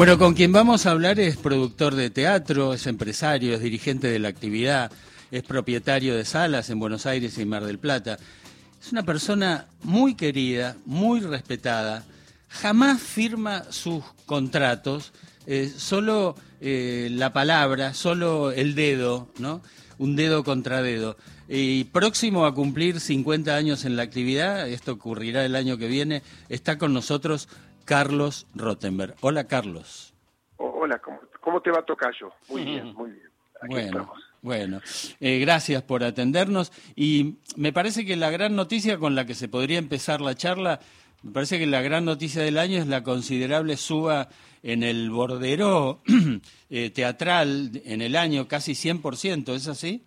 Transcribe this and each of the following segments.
Bueno, con quien vamos a hablar es productor de teatro, es empresario, es dirigente de la actividad, es propietario de salas en Buenos Aires y Mar del Plata. Es una persona muy querida, muy respetada, jamás firma sus contratos, eh, solo eh, la palabra, solo el dedo, ¿no? Un dedo contra dedo. Y próximo a cumplir 50 años en la actividad, esto ocurrirá el año que viene, está con nosotros Carlos Rottenberg. Hola, Carlos. Hola, ¿cómo, te va, Tocayo? Muy bien, muy bien. bueno. Bueno, eh, gracias por atendernos y me parece que la gran noticia con la que se podría empezar la charla, me parece que la gran noticia del año es la considerable suba en el bordero eh, teatral en el año, casi 100%, ¿es así?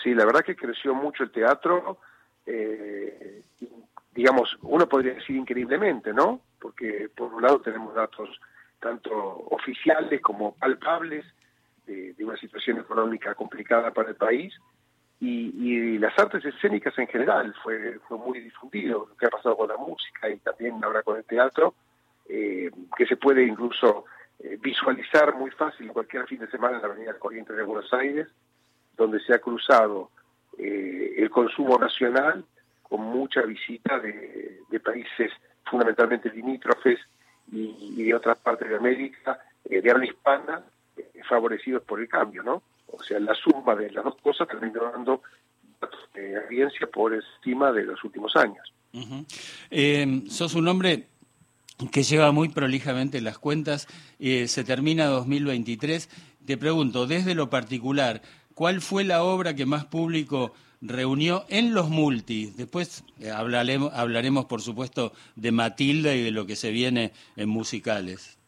Sí, la verdad que creció mucho el teatro, eh, digamos, uno podría decir increíblemente, ¿no? Porque por un lado tenemos datos tanto oficiales como palpables, de, una situación económica complicada para el país y, las artes escénicas en general fue, muy difundido lo que ha pasado con la música y también ahora con el teatro eh, que se puede incluso eh, visualizar muy fácil cualquier fin de semana en la Avenida Corrientes de Buenos Aires donde se ha cruzado eh, el consumo nacional con mucha visita de, países fundamentalmente limítrofes y, y, de otras partes de América, de habla hispana, favorecidos por el cambio, ¿no? O sea, la suma de las dos cosas terminó dando de audiencia por encima de los últimos años. Eh, sos un hombre que lleva muy prolijamente las cuentas, eh, se termina 2023. Te pregunto, desde lo particular, ¿cuál fue la obra que más público reunió en los multis? Después eh, hablaremos, hablaremos, por supuesto, de Matilda y de lo que se viene en musicales.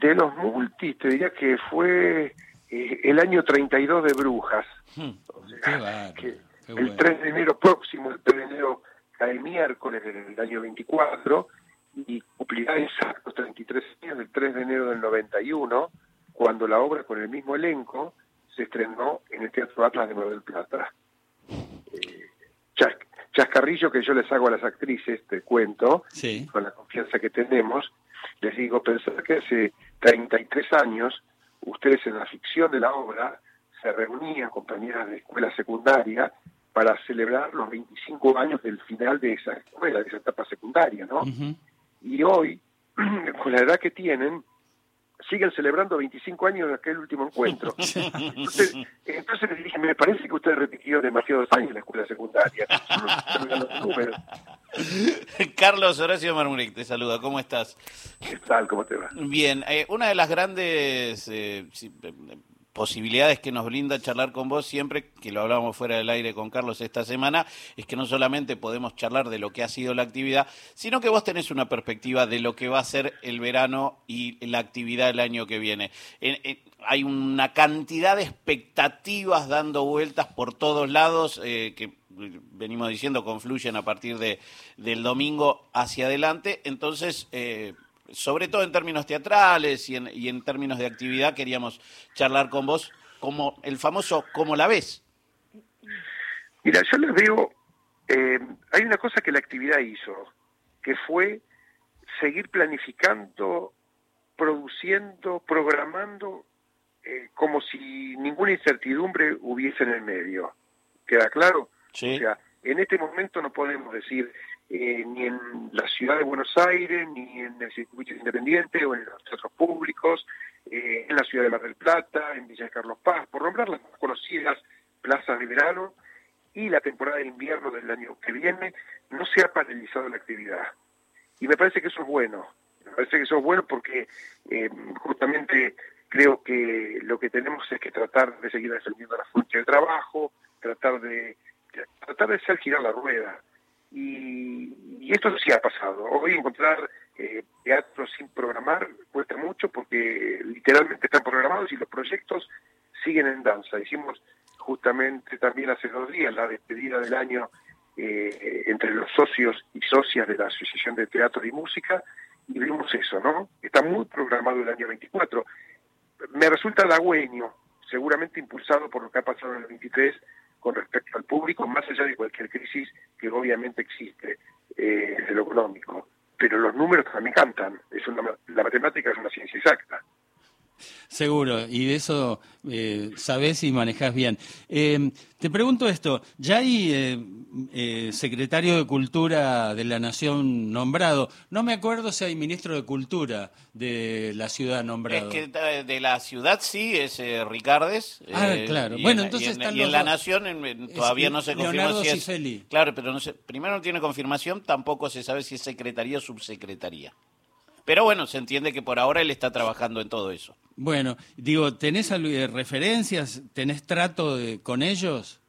De los multis, te diría que fue eh, el año 32 de Brujas. Hmm, o sea, que el 3 de enero próximo, el 3 de enero cae miércoles del año 24 y cumplirá exactos 33 años del 3 de enero del 91, cuando la obra con el mismo elenco se estrenó en el Teatro Atlas de Nueva del Plata. Eh, chascarrillo que yo les hago a las actrices, te cuento, con la confianza que tenemos, les digo, pensar que hace 33 años, ustedes en la ficción de la obra se reunían compañeras de escuela secundaria para celebrar los 25 años del final de esa escuela, de esa etapa secundaria, ¿no? Y hoy, con la edad que tienen, siguen celebrando 25 años de aquel último encuentro. Entonces, entonces les dije, me parece que usted repitió demasiados años en la escuela secundaria. Carlos Horacio Marmuric te saluda, ¿cómo estás? ¿Qué tal? ¿Cómo te va? Bien, eh, una de las grandes eh, posibilidades que nos brinda charlar con vos siempre, que lo hablábamos fuera del aire con Carlos esta semana, es que no solamente podemos charlar de lo que ha sido la actividad, sino que vos tenés una perspectiva de lo que va a ser el verano y la actividad del año que viene. hay una cantidad de expectativas dando vueltas por todos lados eh, que venimos diciendo confluyen a partir de, del domingo hacia adelante, entonces... Eh, sobre todo en términos teatrales y en, y en términos de actividad, queríamos charlar con vos como el famoso ¿Cómo la ves? Mira, yo les veo, eh, hay una cosa que la actividad hizo, que fue seguir planificando, produciendo, programando, eh, como si ninguna incertidumbre hubiese en el medio. ¿Queda claro? Sí. O sea, en este momento no podemos decir eh, ni en la ciudad de Buenos Aires, ni en el circuito independiente o en los teatros públicos, eh, en la ciudad de Mar del Plata, en Villa de Carlos Paz, por nombrar las más conocidas plazas de verano, y la temporada de invierno del año que viene, no se ha paralizado la actividad. Y me parece que eso es bueno, me parece que eso es bueno porque eh, justamente creo que lo que tenemos es que tratar de seguir defendiendo la fuente de trabajo, tratar de tratar de hacer girar la rueda. Y, esto sí ha pasado. Hoy encontrar eh, teatro sin programar cuesta mucho porque literalmente están programados y los proyectos siguen en danza. Hicimos justamente también hace dos días la despedida del año eh, entre los socios y socias de la Asociación de Teatro y Música y vimos eso, ¿no? Está muy programado el año 24. Me resulta halagüeño, seguramente impulsado por lo que ha pasado en el 23 con respecto público, más allá de cualquier crisis que obviamente existe eh, lo económico. Pero los números también cantan, es la, matemática es una ciencia exacta. Seguro, y de eso eh, sabés y manejás bien. Eh, te pregunto esto, ya hay eh, eh, secretario de Cultura de la Nación nombrado. No me acuerdo si hay ministro de Cultura de la ciudad nombrado. Es que eh, de la ciudad sí es Ricardes. Ah, claro. y Bueno, en- entonces y en, están y en los la. Nación en- todavía no se confirma Leonardo si es. Cifeli. Claro, pero no sé, primero no tiene confirmación, tampoco se sabe si es secretaría o subsecretaría. Pero bueno, se entiende que por ahora él está trabajando en todo eso. Bueno, digo, ¿tenés referencias? ¿Tenés trato de- con ellos?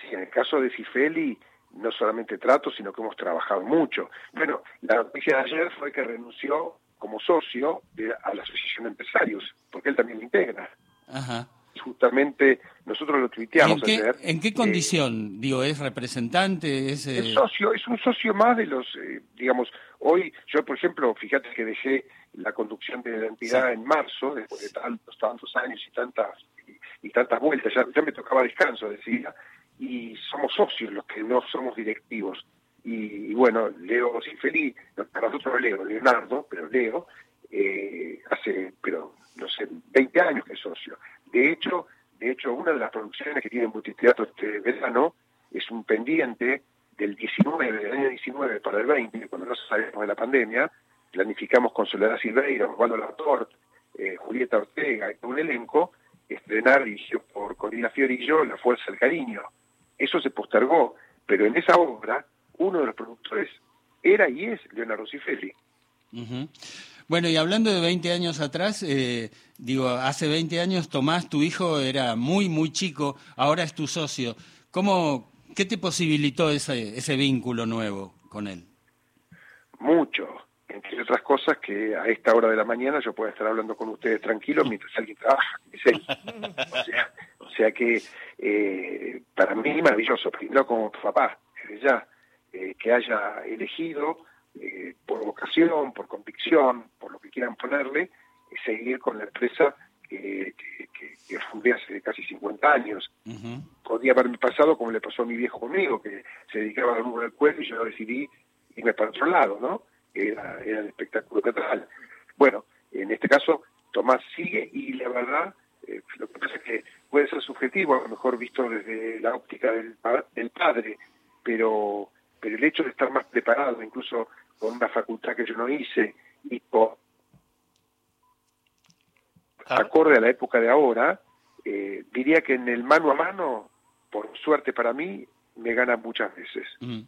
Sí, en el caso de Cifeli, no solamente trato, sino que hemos trabajado mucho. Bueno, la noticia de ayer fue que renunció como socio de- a la Asociación de Empresarios, porque él también lo integra. Ajá. Y justamente nosotros lo ¿Y en tuiteamos qué, ayer. en qué Eh, condición? digo, ¿es representante? ¿Es, eh, Es socio, es un socio más de los, eh, digamos, hoy yo por ejemplo, fíjate que dejé la conducción de la entidad Sí. en marzo, después de tantos, tantos años y tantas y, y tantas vueltas, ya, ya me tocaba descanso, decía, y somos socios los que no somos directivos. Y, y bueno, Leo Cifeli, no, para nosotros Leo, Leonardo, pero Leo, eh, hace, pero no sé, 20 años que es socio. De hecho, de hecho, una de las producciones que tiene Multiteatro este verano es un pendiente del 19, del año 19 para el 20, cuando no sabíamos de la pandemia, planificamos con Soledad Silveira, Osvaldo Latorre, eh, Julieta Ortega, un elenco, estrenar, dirigido por Corina Fiorillo, La Fuerza del Cariño. Eso se postergó, pero en esa obra, uno de los productores era y es Leonardo Cifeli. Ujú. Bueno, y hablando de 20 años atrás, eh, digo, hace 20 años Tomás, tu hijo, era muy, muy chico, ahora es tu socio. ¿Cómo, ¿Qué te posibilitó ese, ese vínculo nuevo con él? mucho, entre otras cosas que a esta hora de la mañana yo pueda estar hablando con ustedes tranquilo mientras alguien trabaja, que es él. O sea, o sea que eh, para mí maravilloso, primero como papá, desde ya, eh, que haya elegido eh, por vocación, por convicción, por lo que quieran ponerle, seguir con la empresa que, que, fundé hace casi 50 años Ujú. podía haberme pasado como le pasó a mi viejo conmigo, que se dedicaba al rubro del cuero y yo decidí irme para otro lado, ¿no? Era, era el espectáculo teatral. Bueno, en este caso, Tomás sigue y la verdad, eh, lo que pasa es que puede ser subjetivo, a lo mejor visto desde la óptica del, del padre, pero, pero el hecho de estar más preparado, incluso con una facultad que yo no hice, y por Claro. acorde a la época de ahora, eh, diría que en el mano a mano, por suerte para mí, me gana muchas veces. Mm.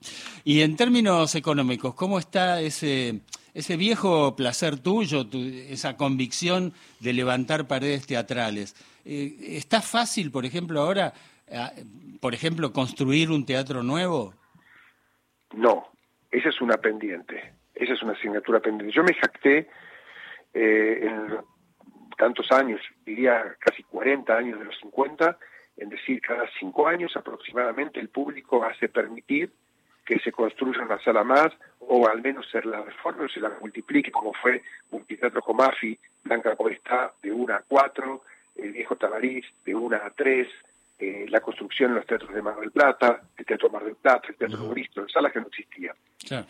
Y en términos económicos, ¿cómo está ese, ese viejo placer tuyo, tu- esa convicción de levantar paredes teatrales? Eh, ¿Está fácil, por ejemplo, ahora, ah, por ejemplo, construir un teatro nuevo? No, esa es una pendiente, esa es una asignatura pendiente. Yo me jacté eh, en tantos años, diría casi 40 años de los 50, en decir cada cinco años aproximadamente el público hace permitir que se construya una sala más o al menos se la reforme o se la multiplique como fue Multiteatro Comafi, Blanca Podestá de 1 a 4, el Viejo Tabarís de 1 a 3, eh, la construcción en los teatros de Mar del Plata, el Teatro Mar del Plata, el Teatro Ujú. Bristol, salas que no existían. Claro.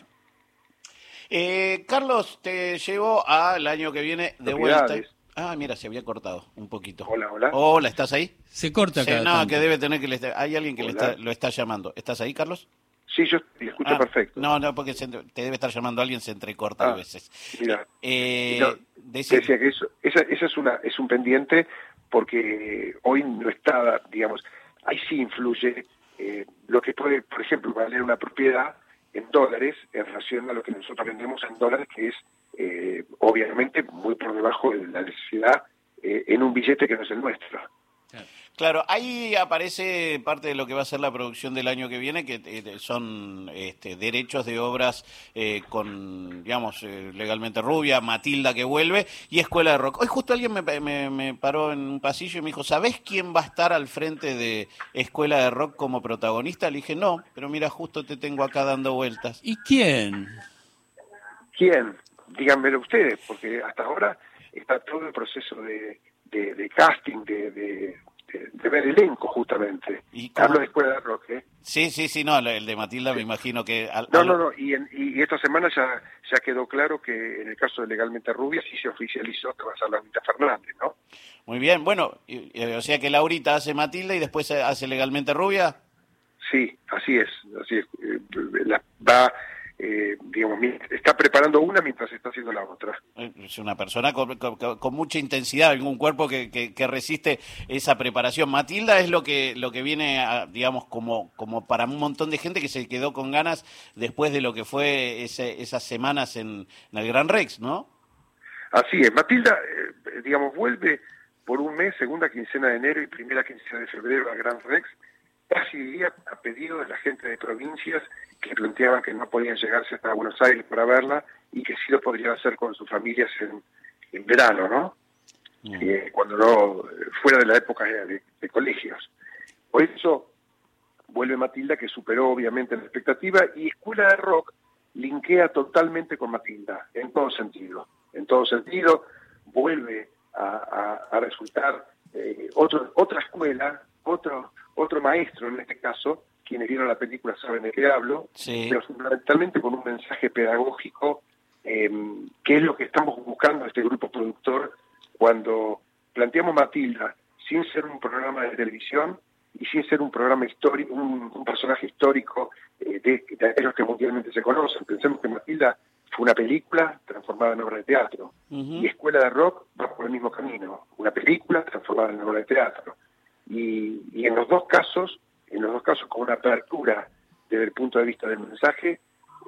Eh, Carlos, te llevo al año que viene de vuelta. Ah, mira, se había cortado un poquito. Hola, hola. Hola, ¿estás ahí? Se corta Sí, cada no, tanto. que debe tener que le está- hay alguien que le está, lo está llamando. ¿Estás ahí, Carlos? Sí, yo te escucho Ah, perfecto. No, no, porque se entre- te debe estar llamando alguien, se entrecorta a Ah, veces. mira. Eh, No, decía que eso, esa, esa es una es un pendiente porque hoy no está, digamos, ahí sí influye eh, lo que puede, por ejemplo, valer una propiedad en dólares en relación a lo que nosotros vendemos en dólares, que es eh, obviamente muy por debajo de la necesidad eh, en un billete que no es el nuestro. Claro. Ahí aparece parte de lo que va a ser la producción del año que viene, que eh, son este, derechos de obras eh, con, digamos, eh, legalmente rubia, Matilda que vuelve y Escuela de Rock. Hoy justo alguien me, me- me paró en un pasillo y me dijo, ¿sabés quién va a estar al frente de Escuela de Rock como protagonista? Le dije, no, pero mira, justo te tengo acá dando vueltas. ¿Y quién? ¿Quién? Díganmelo ustedes, porque hasta ahora está todo el proceso de, de- de casting, de, de- de, ver elenco justamente. ¿Y Hablo de Escuela de Rock, ¿eh? Sí, sí, sí, no, el de Matilda me imagino que... no, no, no, y, y, esta semana ya, ya quedó claro que en el caso de Legalmente Rubia sí se oficializó que va a ser Laurita Fernández, ¿no? Muy bien, bueno, o sea que Laurita hace Matilda y después hace Legalmente Rubia. Sí, así es, así es. Eh, la, va está preparando una mientras está haciendo la otra. Es una persona con, mucha intensidad, un cuerpo que, que, resiste esa preparación. Matilda es lo que lo que viene, digamos, como como para un montón de gente que se quedó con ganas después de lo que fue esas semanas en, el Gran Rex, ¿no? Así es. Matilda, eh, digamos, vuelve por un mes, segunda quincena de enero y primera quincena de febrero al Gran Rex casi diría a pedido de la gente de provincias que planteaban que no podían llegarse hasta Buenos Aires para verla y que sí lo podrían hacer con sus familias en, en verano, ¿no? Mm. Eh, cuando no, fuera de la época de, colegios. Por eso vuelve Matilda, que superó obviamente la expectativa, y Escuela de Rock linkea totalmente con Matilda, en todo sentido. En todo sentido, vuelve a, resultar eh, otro, otra escuela, otro, otro maestro en este caso, quienes vieron la película saben de qué hablo, pero fundamentalmente con un mensaje pedagógico, em, que es lo que estamos buscando este grupo productor cuando planteamos Matilda sin ser un programa de televisión y sin ser un programa histórico, un, personaje histórico eh, de, aquellos que mundialmente se conocen. Pensemos que Matilda fue una película transformada en obra de teatro y Escuela de Rock va por el mismo camino, una película transformada en obra de teatro. Y, en los dos casos, en los dos casos con una apertura desde el punto de vista del mensaje,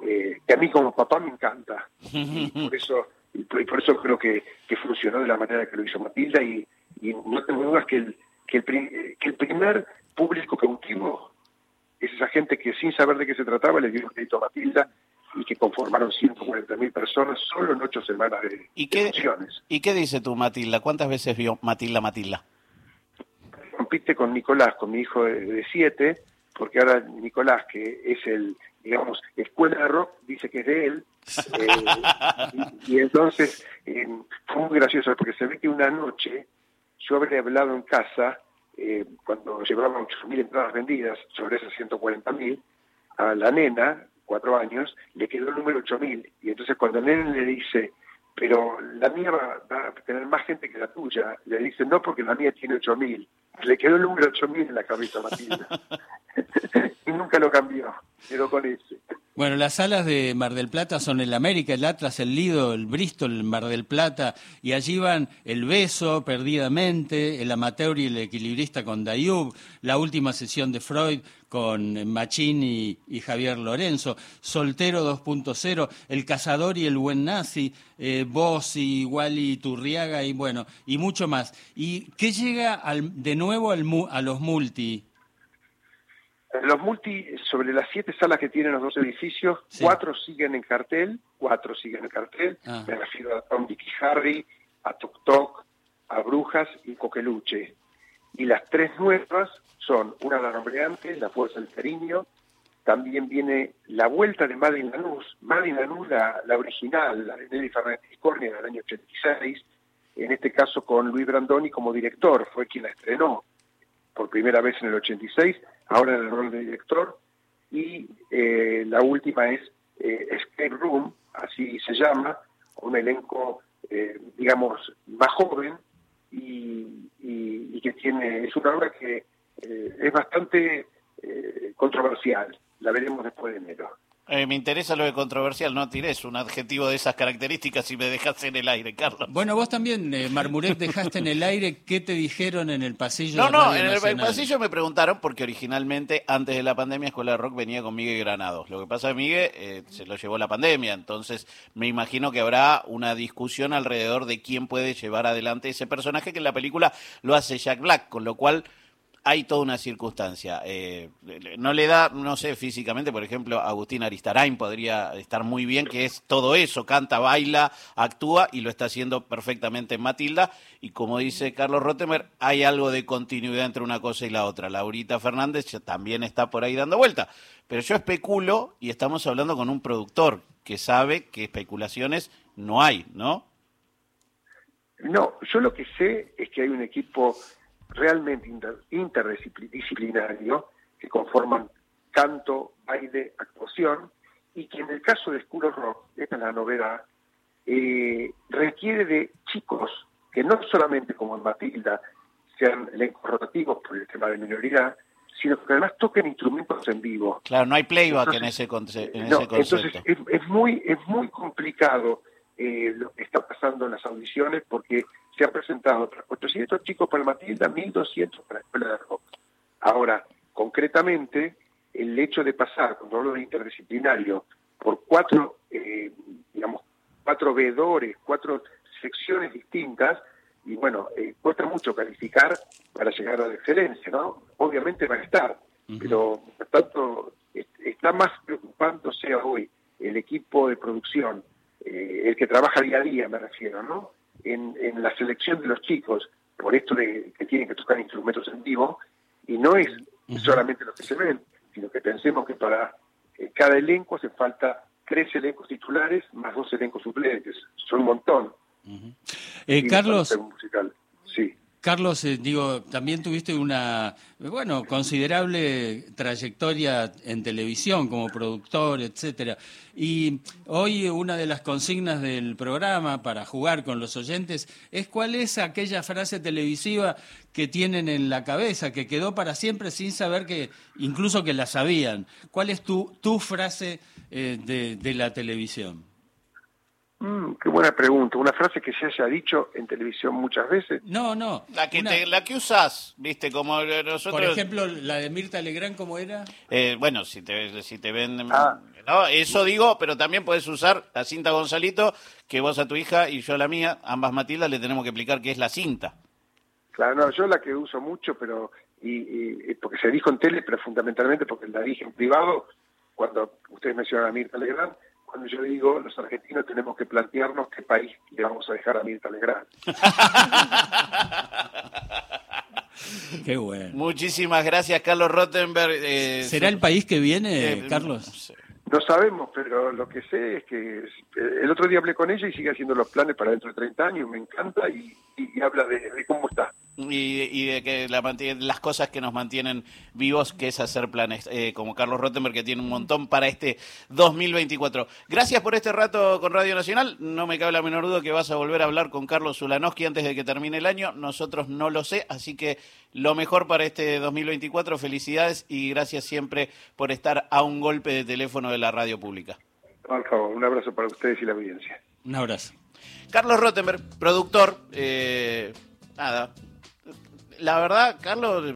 eh, que a mí como papá me encanta. Y por eso, y por, eso creo que, funcionó de la manera que lo hizo Matilda y, no tengo dudas que el, que el, que el primer público cautivo es esa gente que sin saber de qué se trataba le dio un crédito a Matilda y que conformaron 140.000 personas solo en ocho semanas de, ¿Y qué, ¿Y qué dice tú, Matilda? ¿Cuántas veces vio Matilda Matilda? Compite con Nicolás, con mi hijo de, siete, porque ahora Nicolás, que es el, digamos, escuela de rock, dice que es de él, eh, y, entonces eh, fue muy gracioso, porque se ve que una noche yo habría hablado en casa, eh, cuando llevaba 8.000 entradas vendidas sobre esas 140.000, a la nena, cuatro años, le quedó el número 8.000, y entonces cuando el nene le dice, pero la mía va, va, a tener más gente que la tuya, le dice, no, porque la mía tiene 8.000, le quedó el número 8000 en la cabeza a Matilda. y nunca lo cambió, quedó con ese. Bueno, las salas de Mar del Plata son el América, el Atlas, el Lido, el Bristol, el Mar del Plata, y allí van El Beso, Perdidamente, El Amateur y el Equilibrista con Dayub, la última sesión de Freud con Machini y, Javier Lorenzo, Soltero 2.0, El Cazador y el Buen Nazi, eh, Vos y Wally Turriaga y bueno, y mucho más. ¿Y qué llega al, de nuevo al, a los multi? Los multi, sobre las siete salas que tienen los dos edificios, cuatro siguen en cartel, cuatro siguen en cartel, ah. me refiero a Tom Dick Harry, a Tok Tok, a Brujas y Coqueluche. Y las tres nuevas son una la nombre antes, La Fuerza del Cariño, también viene La Vuelta de Madin Lanús, Madin Lanús, la, original, la de Nelly Fernández Cornia del año 86, en este caso con Luis Brandoni como director, fue quien la estrenó por primera vez en el 86, ahora en el rol de director, y eh, la última es eh, Escape Room, así se llama, un elenco, eh, digamos, más joven y, y, que tiene, es una obra que es bastante controversial, la veremos después de enero. Eh, me interesa lo de controversial, no tires un adjetivo de esas características y me dejaste en el aire, Carlos. Bueno, vos también, eh, Marmuret, dejaste en el aire. ¿Qué te dijeron en el pasillo? No, no, en el, pasillo me preguntaron porque originalmente, antes de la pandemia, Escuela de Rock venía con Miguel Granados. Lo que pasa es que Miguel eh, se lo llevó la pandemia, entonces me imagino que habrá una discusión alrededor de quién puede llevar adelante ese personaje que en la película lo hace Jack Black, con lo cual hay toda una circunstancia. Eh, no le da, no sé, físicamente, por ejemplo, Agustín Aristarain podría estar muy bien, que es todo eso, canta, baila, actúa y lo está haciendo perfectamente en Matilda. Y como dice Carlos Rotemer, hay algo de continuidad entre una cosa y la otra. Laurita Fernández también está por ahí dando vuelta. Pero yo especulo y estamos hablando con un productor que sabe que especulaciones no hay, ¿no? No, yo lo que sé es que hay un equipo realmente interdisciplinario que conforman canto, baile, actuación, y que en el caso de School of Rock, esta es la novedad, eh, requiere de chicos que no solamente como en Matilda sean elencos rotativos por el tema de minoridad, sino que además toquen instrumentos en vivo. Claro, no hay playback en, ese, concepto. Entonces es, muy, es muy complicado eh, lo que está pasando en las audiciones porque se han presentado 800 chicos para Matilda, 1200 para la Escuela de Rock. Ahora, concretamente, el hecho de pasar, cuando hablo de interdisciplinario, por cuatro, eh, digamos, cuatro veedores, cuatro secciones distintas, y bueno, eh, cuesta mucho calificar para llegar a la excelencia, ¿no? Obviamente va a estar, pero por tanto está más preocupándose hoy el equipo de producción, eh, el que trabaja día a día, me refiero, ¿no? En, en la selección de los chicos, por esto de que tienen que tocar instrumentos en vivo, y no es solamente lo que se ven, sino que pensemos que para eh, cada elenco hace falta tres elencos titulares más dos elencos suplentes. Son un montón. Eh, Carlos. Carlos, eh, digo, también tuviste una, bueno, considerable trayectoria en televisión como productor, etcétera. Y hoy una de las consignas del programa para jugar con los oyentes es cuál es aquella frase televisiva que tienen en la cabeza, que quedó para siempre sin saber que, incluso que la sabían. ¿Cuál es tu, tu frase eh, de la televisión? Mm, qué buena pregunta. Una frase que se haya dicho en televisión muchas veces. No, no. La que, la que usás, viste, como nosotros... Por ejemplo, la de Mirta Legrand, ¿cómo era? Eh, bueno, si te, si te ven... Ah. No, eso digo, pero también puedes usar la cinta Gonzalito, que vos a tu hija y yo a la mía, ambas Matilda, le tenemos que explicar qué es la cinta. Claro, no, yo la que uso mucho, pero... Y, porque se dijo en tele, pero fundamentalmente porque la dije en privado, cuando ustedes mencionan a Mirta Legrand, cuando yo digo los argentinos tenemos que plantearnos qué país le vamos a dejar a Mirta Legrand. Qué bueno. Muchísimas gracias, Carlos Rottenberg. Eh, ¿Será el país que viene, eh, Carlos? No sabemos, pero lo que sé es que eh, el otro día hablé con ella y sigue haciendo los planes para dentro de 30 años, me encanta y, habla de, cómo está. Y, de que las cosas que nos mantienen vivos, que es hacer planes, eh, como Carlos Rottenberg, que tiene un montón para este 2024. Gracias por este rato con Radio Nacional. No me cabe la menor duda que vas a volver a hablar con Carlos Zulanowski antes de que termine el año. Nosotros no lo sé, así que lo mejor para este 2024. Felicidades y gracias siempre por estar a un golpe de teléfono de la radio pública. Por favor, un abrazo para ustedes y la audiencia. Un abrazo. Carlos Rottenberg, productor. Eh, nada. La verdad, Carlos,